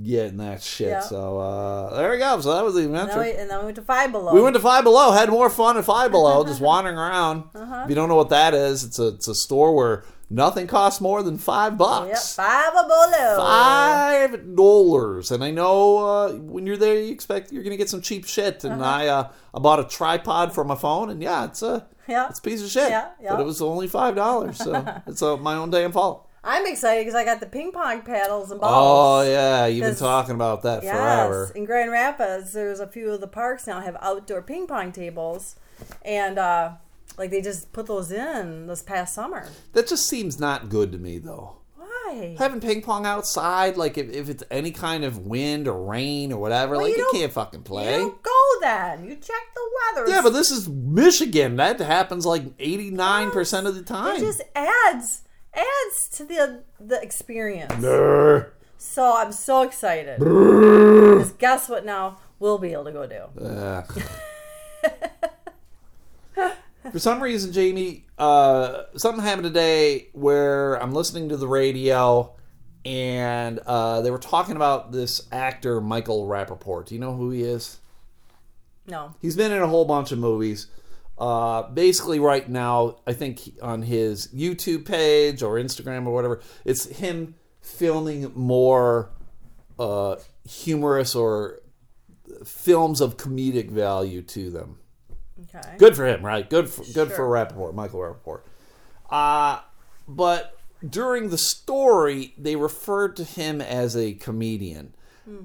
getting that shit. Yeah. So uh, there we go. So that was the And then, adventure. we, and then we went to Five Below. We went to Five Below, had more fun at Five Below, just wandering around. Uh-huh. If you don't know what that is, it's a it's a store where nothing costs more than five Yep, bucks. Five Below. Five dollars, and I know uh, when you're there, you expect you're gonna get some cheap shit. Uh-huh. And I uh, I bought a tripod for my phone, and yeah, it's a Yeah. it's a piece of shit. Yeah, yeah. But it was only five dollars, so it's uh, my own damn fault. I'm excited because I got the ping pong paddles and balls. Oh yeah, you've been talking about that Yes, forever. in Grand Rapids, there's a few of the parks now have outdoor ping pong tables, and uh, like they just put those in this past summer. That just seems not good to me, though. Why? having ping pong outside, like if, if it's any kind of wind or rain or whatever, Well, like you you, can't fucking You play. don't go then. You check the weather. Yeah, but this is Michigan. That happens like eighty nine percent of the time. it just adds adds to the the experience. Brr. So I'm so excited. Because guess what? Now we'll be able to go do. Ugh. For some reason, Jamie, uh, something happened today where I'm listening to the radio and uh, they were talking about this actor, Michael Rapaport. Do you know who he is? No. He's been in a whole bunch of movies. Uh, basically, right now, I think on his YouTube page or Instagram or whatever, it's him filming more uh, humorous or films of comedic value to them. Okay. Good for him, right? Good for good for Sure. Rapaport, Michael Rapaport. Uh, but during the story, they referred to him as a comedian,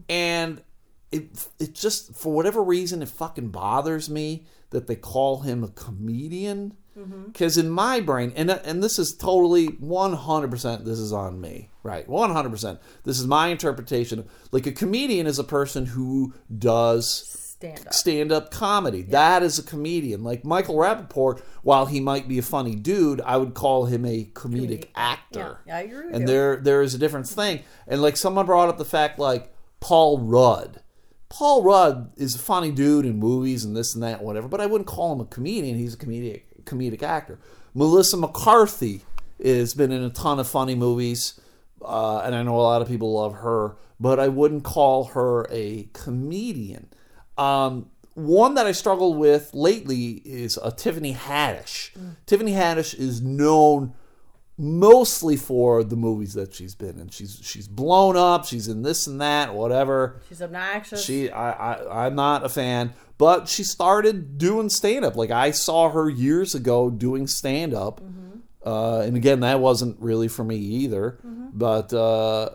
and it it just for whatever reason it fucking bothers me that they call him a comedian. Mm-hmm. Because in my brain, and uh, and this is totally one hundred percent, this is on me, right? One hundred percent. This is my interpretation. Like a comedian is a person who does Stand up. stand up comedy. That is a comedian. Like Michael Rapaport, while he might be a funny dude, I would call him a comedic Yeah. actor. Yeah, I agree with And there there is a different thing. And like someone brought up the fact like Paul Rudd. Paul Rudd is a funny dude in movies and this and that, whatever, but I wouldn't call him a comedian. He's a comedic comedic actor. Melissa McCarthy has been in a ton of funny movies, uh, and I know a lot of people love her, but I wouldn't call her a comedian. Um, one that I struggled with lately is uh, Tiffany Haddish. Tiffany Haddish is known mostly for the movies that she's been in. She's she's blown up. She's in this and that, whatever. She's obnoxious. She, I, I, I'm not a fan, but she started doing stand up. Like I saw her years ago doing stand up, uh, and again, that wasn't really for me either. But uh,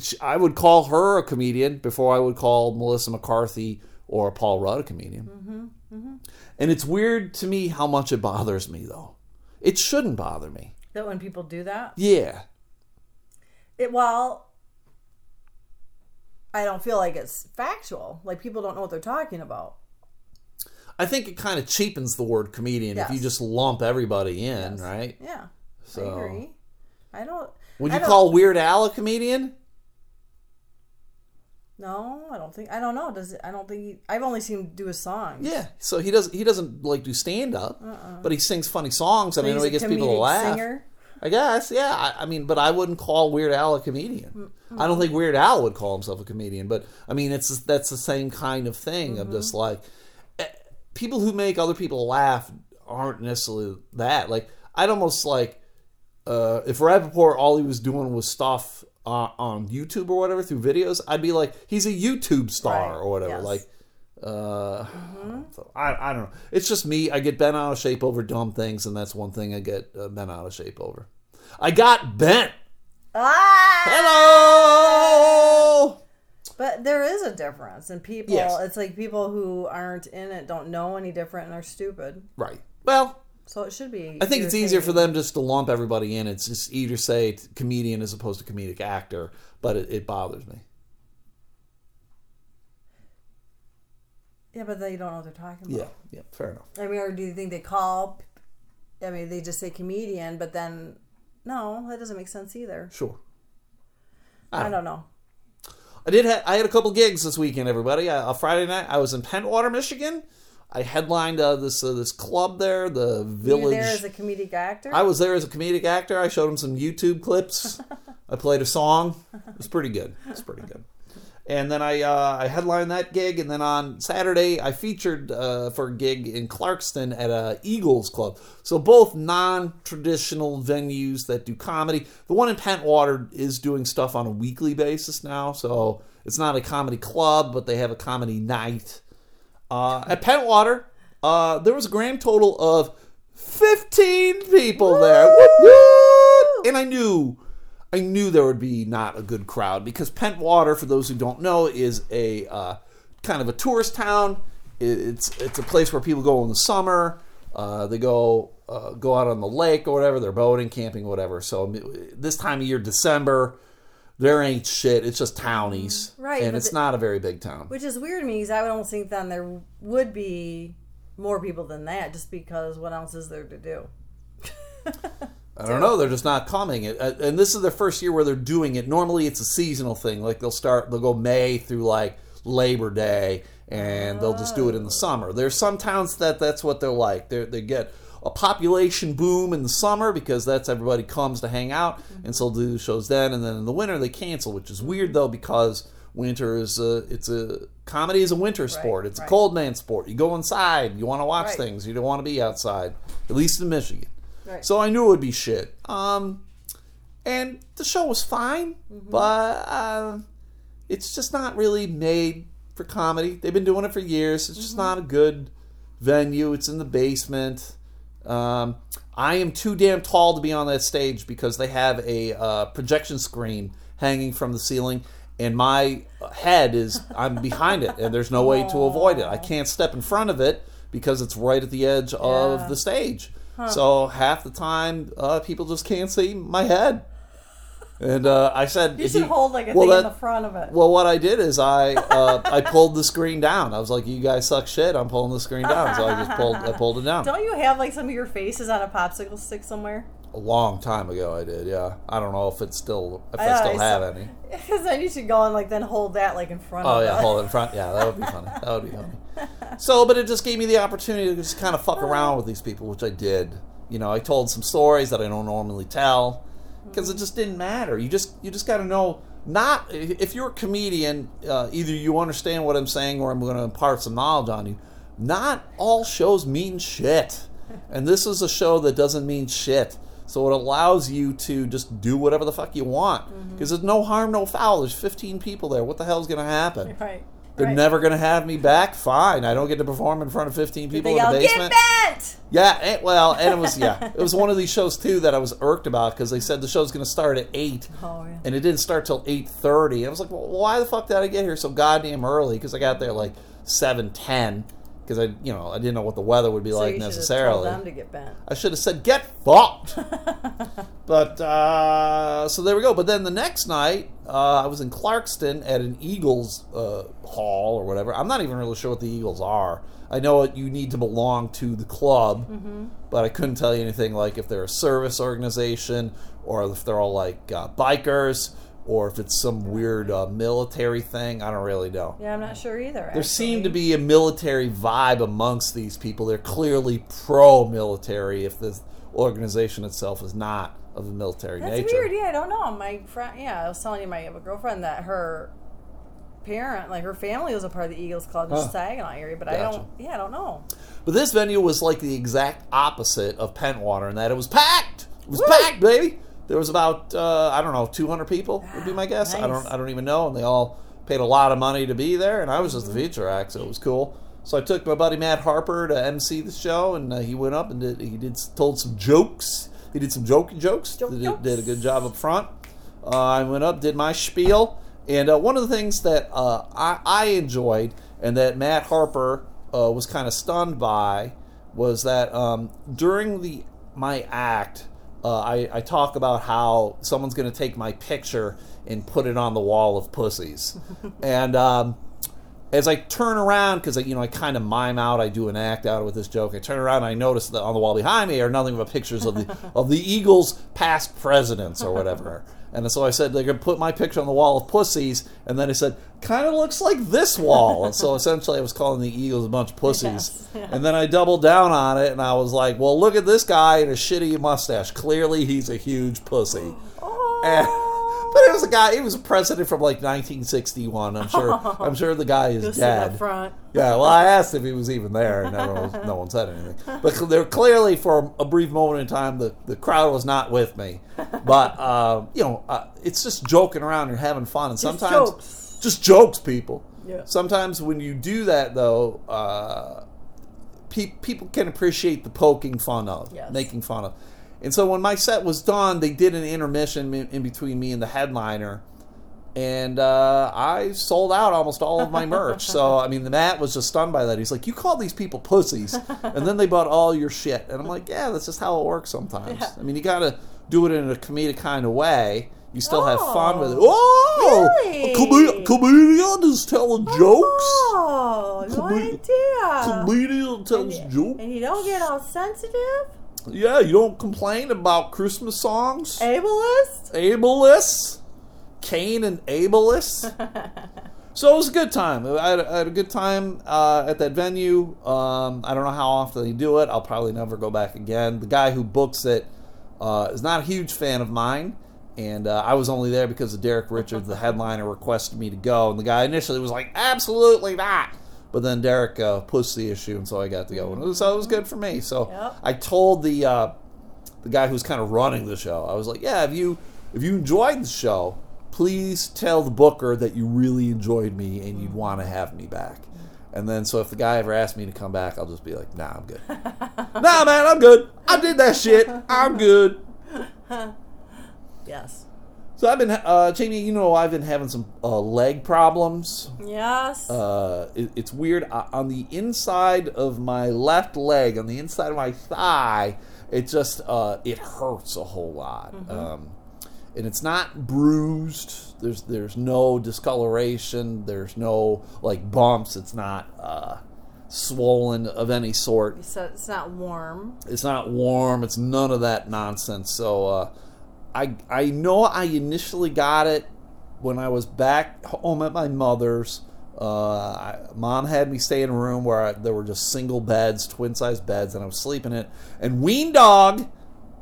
she, I would call her a comedian before I would call Melissa McCarthy or Paul Rudd a comedian. And it's weird to me how much it bothers me, though. It shouldn't bother me. That when people do that, Yeah, it well, I don't feel like it's factual. Like people don't know what they're talking about. I think it kind of cheapens the word comedian if you just lump everybody in, right? Yeah, So- I agree. I don't. Would I you don't- call Weird Al a comedian? No, I don't think. I don't know. Does it? I don't think. He, I've only seen him do his songs. Yeah. So he doesn't he doesn't like do stand up, uh-uh. but he sings funny songs and I Uh-uh. Know he gets people to laugh. Singer. I guess, yeah. I, I mean, but I wouldn't call Weird Al a comedian. I don't think Weird Al would call himself a comedian, but I mean, it's that's the same kind of thing of just like eh, people who make other people laugh aren't necessarily that. Like I'd almost like uh, if Rapaport all he was doing was stuff uh, on YouTube or whatever through videos, I'd be like, he's a YouTube star Right, or whatever. yes. Like, uh, so I, I don't know. It's just me. I get bent out of shape over dumb things, and that's one thing I get uh, bent out of shape over. I got bent. Ah! Hello. But there is a difference in people. Yes. It's like people who aren't in it don't know any different and are stupid. Right. Well, So it should be. I think it's easier for them just to lump everybody in. It's just easier to say comedian as opposed to comedic actor, but it, it bothers me. Yeah, but they don't know what they're talking about. Yeah. yeah, Fair enough. I mean, or do you think they call? I mean, they just say comedian, but then no, that doesn't make sense either. Sure. I don't know. I did. Ha- I had a couple gigs this weekend. Everybody, uh, a Friday night, I was in Pentwater, Michigan. I headlined uh, this uh, this club there, the Village. were there as a comedic actor. I was there as a comedic actor. I showed him some YouTube clips. I played a song. It was pretty good. It was pretty good. And then I uh, I headlined that gig, and then on Saturday I featured uh, for a gig in Clarkston at a Eagles Club. So both non-traditional venues that do comedy. The one in Pentwater is doing stuff on a weekly basis now, so it's not a comedy club, but they have a comedy night. Uh, at Pentwater, uh, there was a grand total of 15 people there. Whoop, whoop. And I knew, I knew there would be not a good crowd because Pentwater, for those who don't know, is a uh, kind of a tourist town. It's it's a place where people go in the summer. Uh, they go uh, go out on the lake or whatever. They're boating, camping, whatever. So this time of year, December, there ain't shit. It's just townies, Right, And it's the- not a very big town. Which is weird to me because I don't think then there would be more people than that just because what else is there to do? I don't know. They're just not coming. It- uh, And this is their first year where they're doing it. Normally, it's a seasonal thing. Like they'll start, they'll go May through like Labor Day, and they'll just do it in the summer. There's some towns that that's what they're like. They they get a population boom in the summer because that's everybody comes to hang out, and so they'll do the shows then. And then in the winter they cancel, which is weird though because winter is a it's a comedy is a winter sport. It's a cold man sport. You go inside. You want to watch Right. things. You don't want to be outside. At least in Michigan. Right. So I knew it would be shit. Um, and the show was fine, but uh, it's just not really made for comedy. They've been doing it for years. It's just not a good venue. It's in the basement. Um, I am too damn tall to be on that stage because they have a uh, projection screen hanging from the ceiling, and my head is I'm behind it, and there's no way to avoid it. I can't step in front of it because it's right at the edge of the stage. So half the time, uh, people just can't see my head. And uh, I said, You should hold like a well, thing in the front of it. well, what I did is I uh, I pulled the screen down. I was like, "You guys suck shit." I'm pulling the screen down, so I just pulled I pulled it down. Don't you have like some of your faces on a popsicle stick somewhere? A long time ago, I did. Yeah, I don't know if it's still if I, I- still I have saw- any. Because then you should go and like then hold that like in front of. Oh of yeah, it. hold it in front. Yeah, that would be funny. That would be funny. So, but it just gave me the opportunity to just kind of fuck around with these people, which I did. You know, I told some stories that I don't normally tell because it just didn't matter. You just you just got to know. Not if you're a comedian, uh, either you understand what I'm saying or I'm going to impart some knowledge on you. Not all shows mean shit, and this is a show that doesn't mean shit. So it allows you to just do whatever the fuck you want mm-hmm. because there's no harm, no foul. There's 15 people there. What the hell's going to happen? Right. They're right. never going to have me back. Fine. I don't get to perform in front of 15 people They in the get basement. bent. Yeah, and, well, and it was yeah, it was one of these shows too that I was irked about because they said the show's going to start at eight, Oh, yeah. and it didn't start till eight thirty. I was like, well, why the fuck did I get here so goddamn early? Because I got there like seven ten because I you know I didn't know what the weather would be So like you should have told necessarily. them to get bent. I should have said, "Get fucked." but uh, so there we go. But then the next night, uh, I was in Clarkston at an Eagles uh, hall or whatever. I'm not even really sure what the Eagles are. I know it, you need to belong to the club, but I couldn't tell you anything like if they're a service organization or if they're all like uh, bikers or if it's some weird uh, military thing. I don't really know. Yeah, I'm not sure either. There seemed to be a military vibe amongst these people. They're clearly pro-military. If the organization itself is not of a military That's nature, weird. Yeah, I don't know. My friend. Yeah, I was telling you, my girlfriend that her parent, like her family, was a part of the Eagles Club in Huh. Saginaw area. But I don't. Yeah, I don't know. but this venue was like the exact opposite of Pentwater in that it was packed. It was Woo! packed, baby. There was about uh, I don't know 200 people would be my guess. I don't I don't even know, and they all paid a lot of money to be there, and I was just the feature act, so it was cool. So I took my buddy Matt Harper to MC the show, and uh, he went up and did he did told some jokes. He did some joking jokes. Joke did, jokes. did a good job up front. Uh, I went up, did my spiel, and uh, one of the things that uh, I, I enjoyed and that Matt Harper uh, was kind of stunned by was that um, during the my act, uh, I, I talk about how someone's going to take my picture and put it on the wall of pussies, and um, as I turn around, because you know I kind of mime out, I do an act out with this joke. I turn around and I notice that on the wall behind me are nothing but pictures of the of the Eagles' past presidents or whatever. And so I said they're gonna put my picture on the wall of pussies, and then I said kind of looks like this wall. And so essentially I was calling the Eagles a bunch of pussies. Yes. And then I doubled down on it, and I was like, well, look at this guy in a shitty mustache. Clearly he's a huge pussy. Oh. And- Oh, but it was a guy. He was a president from like 1961. I'm sure. I'm sure the guy is Go sit up dead. front. Yeah. Well, I asked if he was even there, and no one, no one said anything. But there clearly, for a brief moment in time, the, the crowd was not with me. But uh, you know, uh, it's just joking around and having fun, and Just sometimes jokes. just jokes, people. Yeah. Sometimes when you do that, though, uh, pe- people can appreciate the poking fun of, Yes. making fun of. And so when my set was done, they did an intermission in, between me and the headliner, and uh, I sold out almost all of my merch. so I mean, the Matt was just stunned by that. He's like, "You call these people pussies," and then they bought all your shit, and I'm like, "Yeah, that's just how it works sometimes. Yeah. I mean, you got to do it in a comedic kind of way." You still have fun with it. Oh, Oh, really? a come- comedian is telling jokes. Oh, no Come- idea. Comedian tells and, jokes. and you don't get all sensitive? Yeah, you don't complain about Christmas songs. Ableist? Ableist, Cain and Ableist. so it was a good time. I had, I had a good time uh, at that venue. Um, I don't know how often they do it. I'll probably never go back again. The guy who books it uh, is not a huge fan of mine. And uh, I was only there because of Derek Richards, the headliner, requested me to go. And the guy initially was like, absolutely not. But then Derek uh, pushed the issue, and so I got to go. And it was, so it was good for me. So Yep. I told the uh, the guy who's kind of running the show. I was like, yeah, if you if you enjoyed the show, please tell the booker that you really enjoyed me and you'd want to have me back. And then so if the guy ever asks me to come back, I'll just be like, nah, I'm good. nah, man, I'm good. I did that shit. I'm good. Yes. So I've been, uh, Jamie, you know, I've been having some uh, leg problems. Yes. Uh, it, it's weird. Uh, on the inside of my left leg, on the inside of my thigh, it just uh, it hurts a whole lot. Um, and it's not bruised. There's there's no discoloration. There's no like bumps. It's not uh, swollen of any sort. said it's not warm. It's not warm. It's none of that nonsense. So uh, I I know I initially got it when I was back home at my mother's. Uh, I, Mom had me stay in a room where I, there were just single beds, twin size beds, and I was sleeping in it. And Ween Dog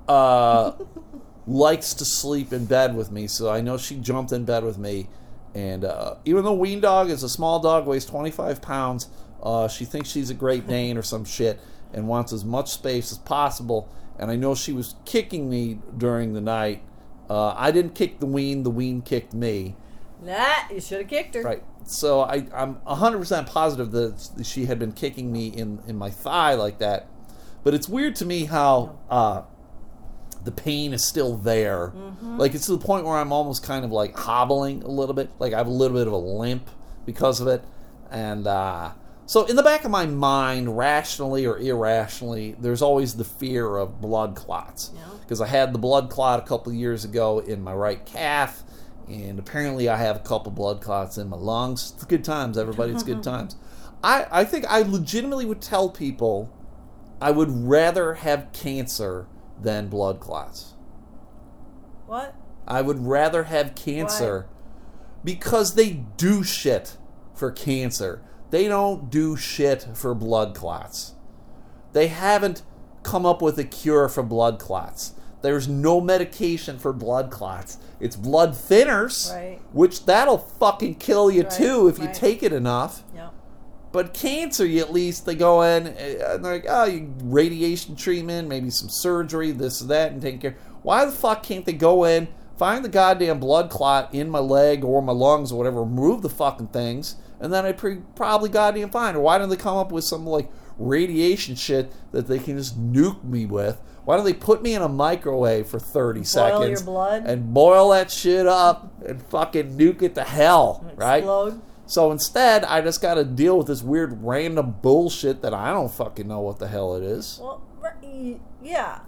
uh, likes to sleep in bed with me, so I know she jumped in bed with me. And uh, even though Ween Dog is a small dog, weighs 25 pounds, uh, she thinks she's a Great Dane or some shit and wants as much space as possible. And I know she was kicking me during the night. Uh, I didn't kick the Ween, the Ween kicked me. That you should have kicked her. Right. So I, I'm 100% positive that she had been kicking me in, in my thigh like that. But it's weird to me how uh, the pain is still there. Like it's to the point where I'm almost kind of like hobbling a little bit. Like I have a little bit of a limp because of it. And uh, so in the back of my mind, rationally or irrationally, there's always the fear of blood clots. Yeah. Because I had the blood clot a couple years ago in my right calf and apparently I have a couple blood clots in my lungs. It's good times, everybody. It's good times. I, I think I legitimately would tell people I would rather have cancer than blood clots. What? I would rather have cancer because they do shit for cancer. They don't do shit for blood clots. They haven't come up with a cure for blood clots. There's no medication for blood clots. It's blood thinners, Right. which that'll fucking kill you Right, too if you take it enough. Yep. But cancer, you at least they go in uh, and they're like, oh, you radiation treatment, maybe some surgery, this and that, and take care. Why the fuck can't they go in, find the goddamn blood clot in my leg or my lungs or whatever, remove the fucking things, and then I'd pre- probably goddamn fine. Or why don't they come up with some like radiation shit that they can just nuke me with? Why don't they put me in a microwave for 30 seconds your blood? and boil that shit up and fucking nuke it to hell, right? Explode. So instead, I just got to deal with this weird random bullshit that I don't fucking know what the hell it is. Well, yeah.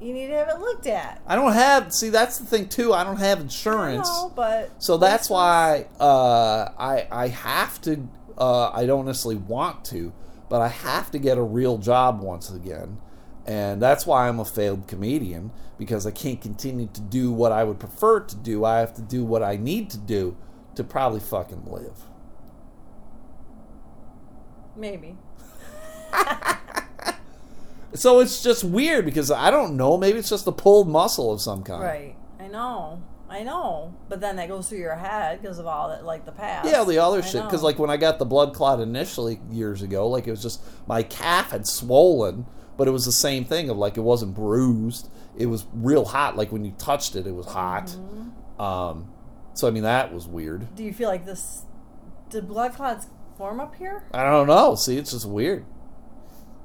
You need to have it looked at. I don't have. See, that's the thing too. I don't have insurance, No, but so that's why uh, I I have to Uh, I don't necessarily want to, but I have to get a real job once again. And that's why I'm a failed comedian because I can't continue to do what I would prefer to do. I have to do what I need to do to probably fucking live. Maybe. So it's just weird because I don't know. Maybe it's just a pulled muscle of some kind. Right. I know. I know. But then that goes through your head because of all that, like the past. Yeah, the other I shit. Because like when I got the blood clot initially years ago, like it was just my calf had swollen, but it was the same thing of like it wasn't bruised. It was real hot. Like when you touched it, it was hot. Mm-hmm. Um, so I mean that was weird. Do you feel like this? Did blood clots form up here? I don't know. See, it's just weird.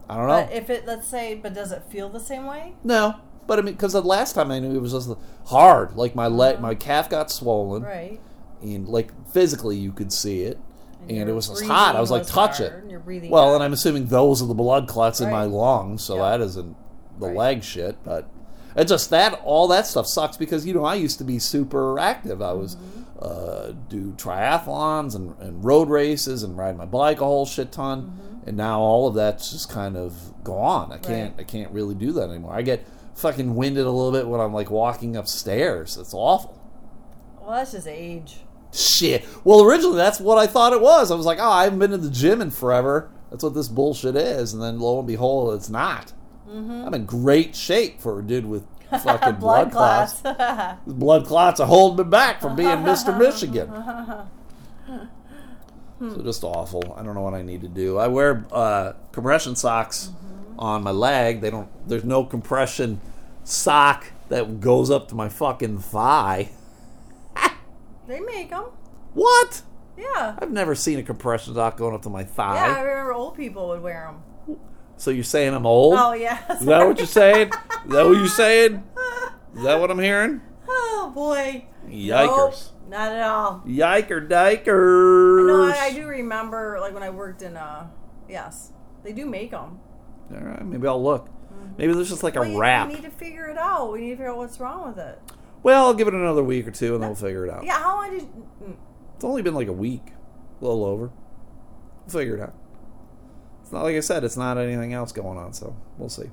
I don't know. But if it, let's say, but does it feel the same way? no, but I mean, because the last time I knew it was just hard. Like my leg, my calf got swollen, Right. and like physically you could see it, and, your it was just hot. I was like, touch it. and Well, and I'm assuming those are the blood clots in my lungs, so Yeah. that isn't the Right. leg shit. But it just that all that stuff sucks because you know I used to be super active. I was Mm-hmm. uh, do triathlons and, and road races and ride my bike a whole shit ton, Mm-hmm. And now all of that's just kind of gone. I can't Right. I can't really do that anymore. I get fucking winded a little bit when I'm like walking upstairs. It's awful. Well, that's just age. Shit. Well, originally that's what I thought it was. I was like, oh, I haven't been to the gym in forever. That's what this bullshit is. And then lo and behold, it's not. Mm-hmm. I'm in great shape for a dude with fucking blood, blood clots. clots. Blood clots are holding me back from being Mr. Michigan. So just awful. I don't know what I need to do. I wear uh, compression socks on my leg. They don't. There's no compression sock that goes up to my fucking thigh. they make them. What? Yeah. I've never seen a compression sock going up to my thigh. Yeah, I remember old people would wear them. So you're saying I'm old? Oh yeah. Is that what you're saying? Is that what you're saying? Is that what I'm hearing? Oh boy. Yikers. Nope, not at all. Yiker dikers. No, I, I do remember like when I worked in uh yes, they do make them. All right, maybe I'll look. Maybe there's just like a Well, you- wrap. We need to figure it out. We need to figure out what's wrong with it. Well, I'll give it another week or two and then we'll figure it out. Yeah, how long did? mm, It's only been like a week, a little over. We'll figure it out. It's not like I said. It's not anything else going on, so we'll see.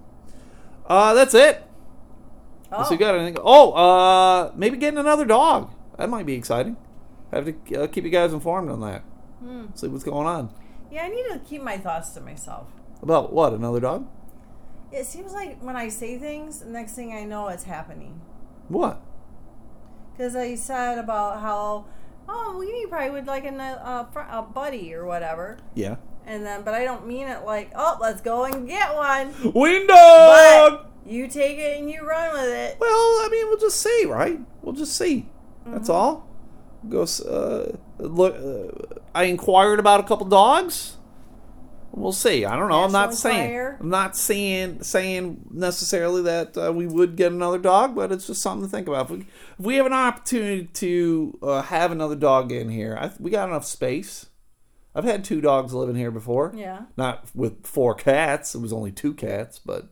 Uh, that's it. Oh, So you got anything? Oh, uh, maybe getting another dog. That might be exciting. I have to uh, keep you guys informed on that. Hmm. See what's going on. yeah. I need to keep my thoughts to myself. About what? Another dog? It seems like when I say things, the next thing I know, it's happening. What? Because I said about how, oh, we probably would like a, a, a buddy or whatever. Yeah. And then, but I don't mean it like, oh, let's go and get one. Wing dog. But you take it and you run with it. Well, I mean, we'll just see, right? We'll just see. That's all. Go. Uh, look. Uh, I inquired about a couple dogs. We'll see. I don't know. I'm not National saying. I'm not saying saying necessarily that uh, we would get another dog, but it's just something to think about. If we, if we have an opportunity to uh, have another dog in here, I, we got enough space. I've had two dogs living here before. Yeah. Not with four cats. It was only two cats, but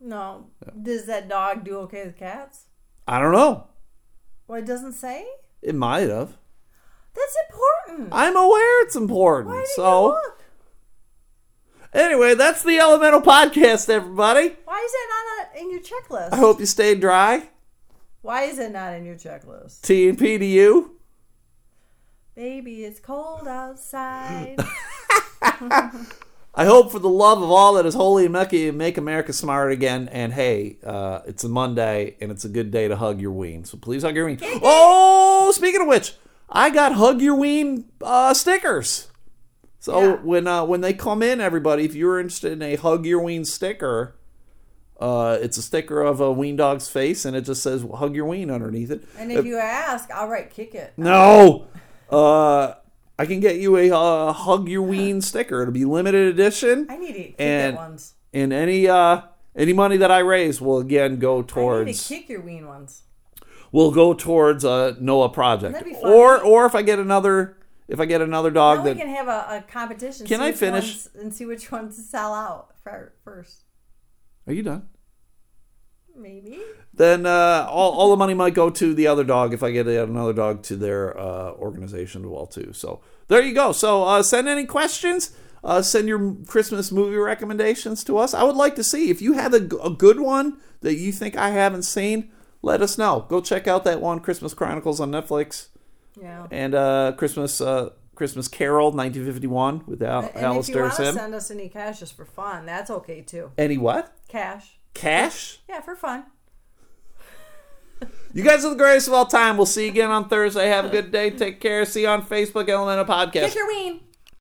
No. Does that dog do okay with cats? I don't know. Well, it doesn't say. It might have. That's important. I'm aware it's important. Why did you so look? anyway, that's the Elemental Podcast, everybody. Why is it not uh, in your checklist? I hope you stayed dry. Why is it not in your checklist? T and P to you. Baby, it's cold outside. I hope for the love of all that is holy and mucky and make America smart again. And hey, uh, it's a Monday and it's a good day to hug your ween. So please hug your ween. Oh, speaking of which, I got hug your ween uh, stickers. So Yeah. when uh, when they come in, everybody, if you're interested in a hug your ween sticker, uh, it's a sticker of a ween dog's face and it just says hug your ween underneath it. and if you ask, I'll write kick it. No. Uh, I can get you a uh, hug your ween sticker. It'll be limited edition. I need to kick And- it ones. and any uh any money that I raise will again go I need to towards kick your ween ones. will go towards a Noah project. That'd be fun. Or or if I get another if I get another dog Now that we can have a, a competition. Can I finish? and see which ones to sell out first? Are you done? Maybe. then uh, all, all the money might go to the other dog if I get another dog to their uh, organization as well too. So there you go. So uh, send any questions. Uh, send your Christmas movie recommendations to us. I would like to see if you have a good one that you think I haven't seen. Let us know. Go check out that one, Christmas Chronicles on Netflix, Yeah. and uh, Christmas uh, Christmas Carol, 1951, with Al- And if you want to Sim. send us any cash just for fun, that's okay too. Any what? Cash. Cash? Yeah, for fun. You guys are the greatest of all time. We'll see you again on Thursday. Have a good day. Take care. See you on Facebook, Elemental Podcast. Kick your ween.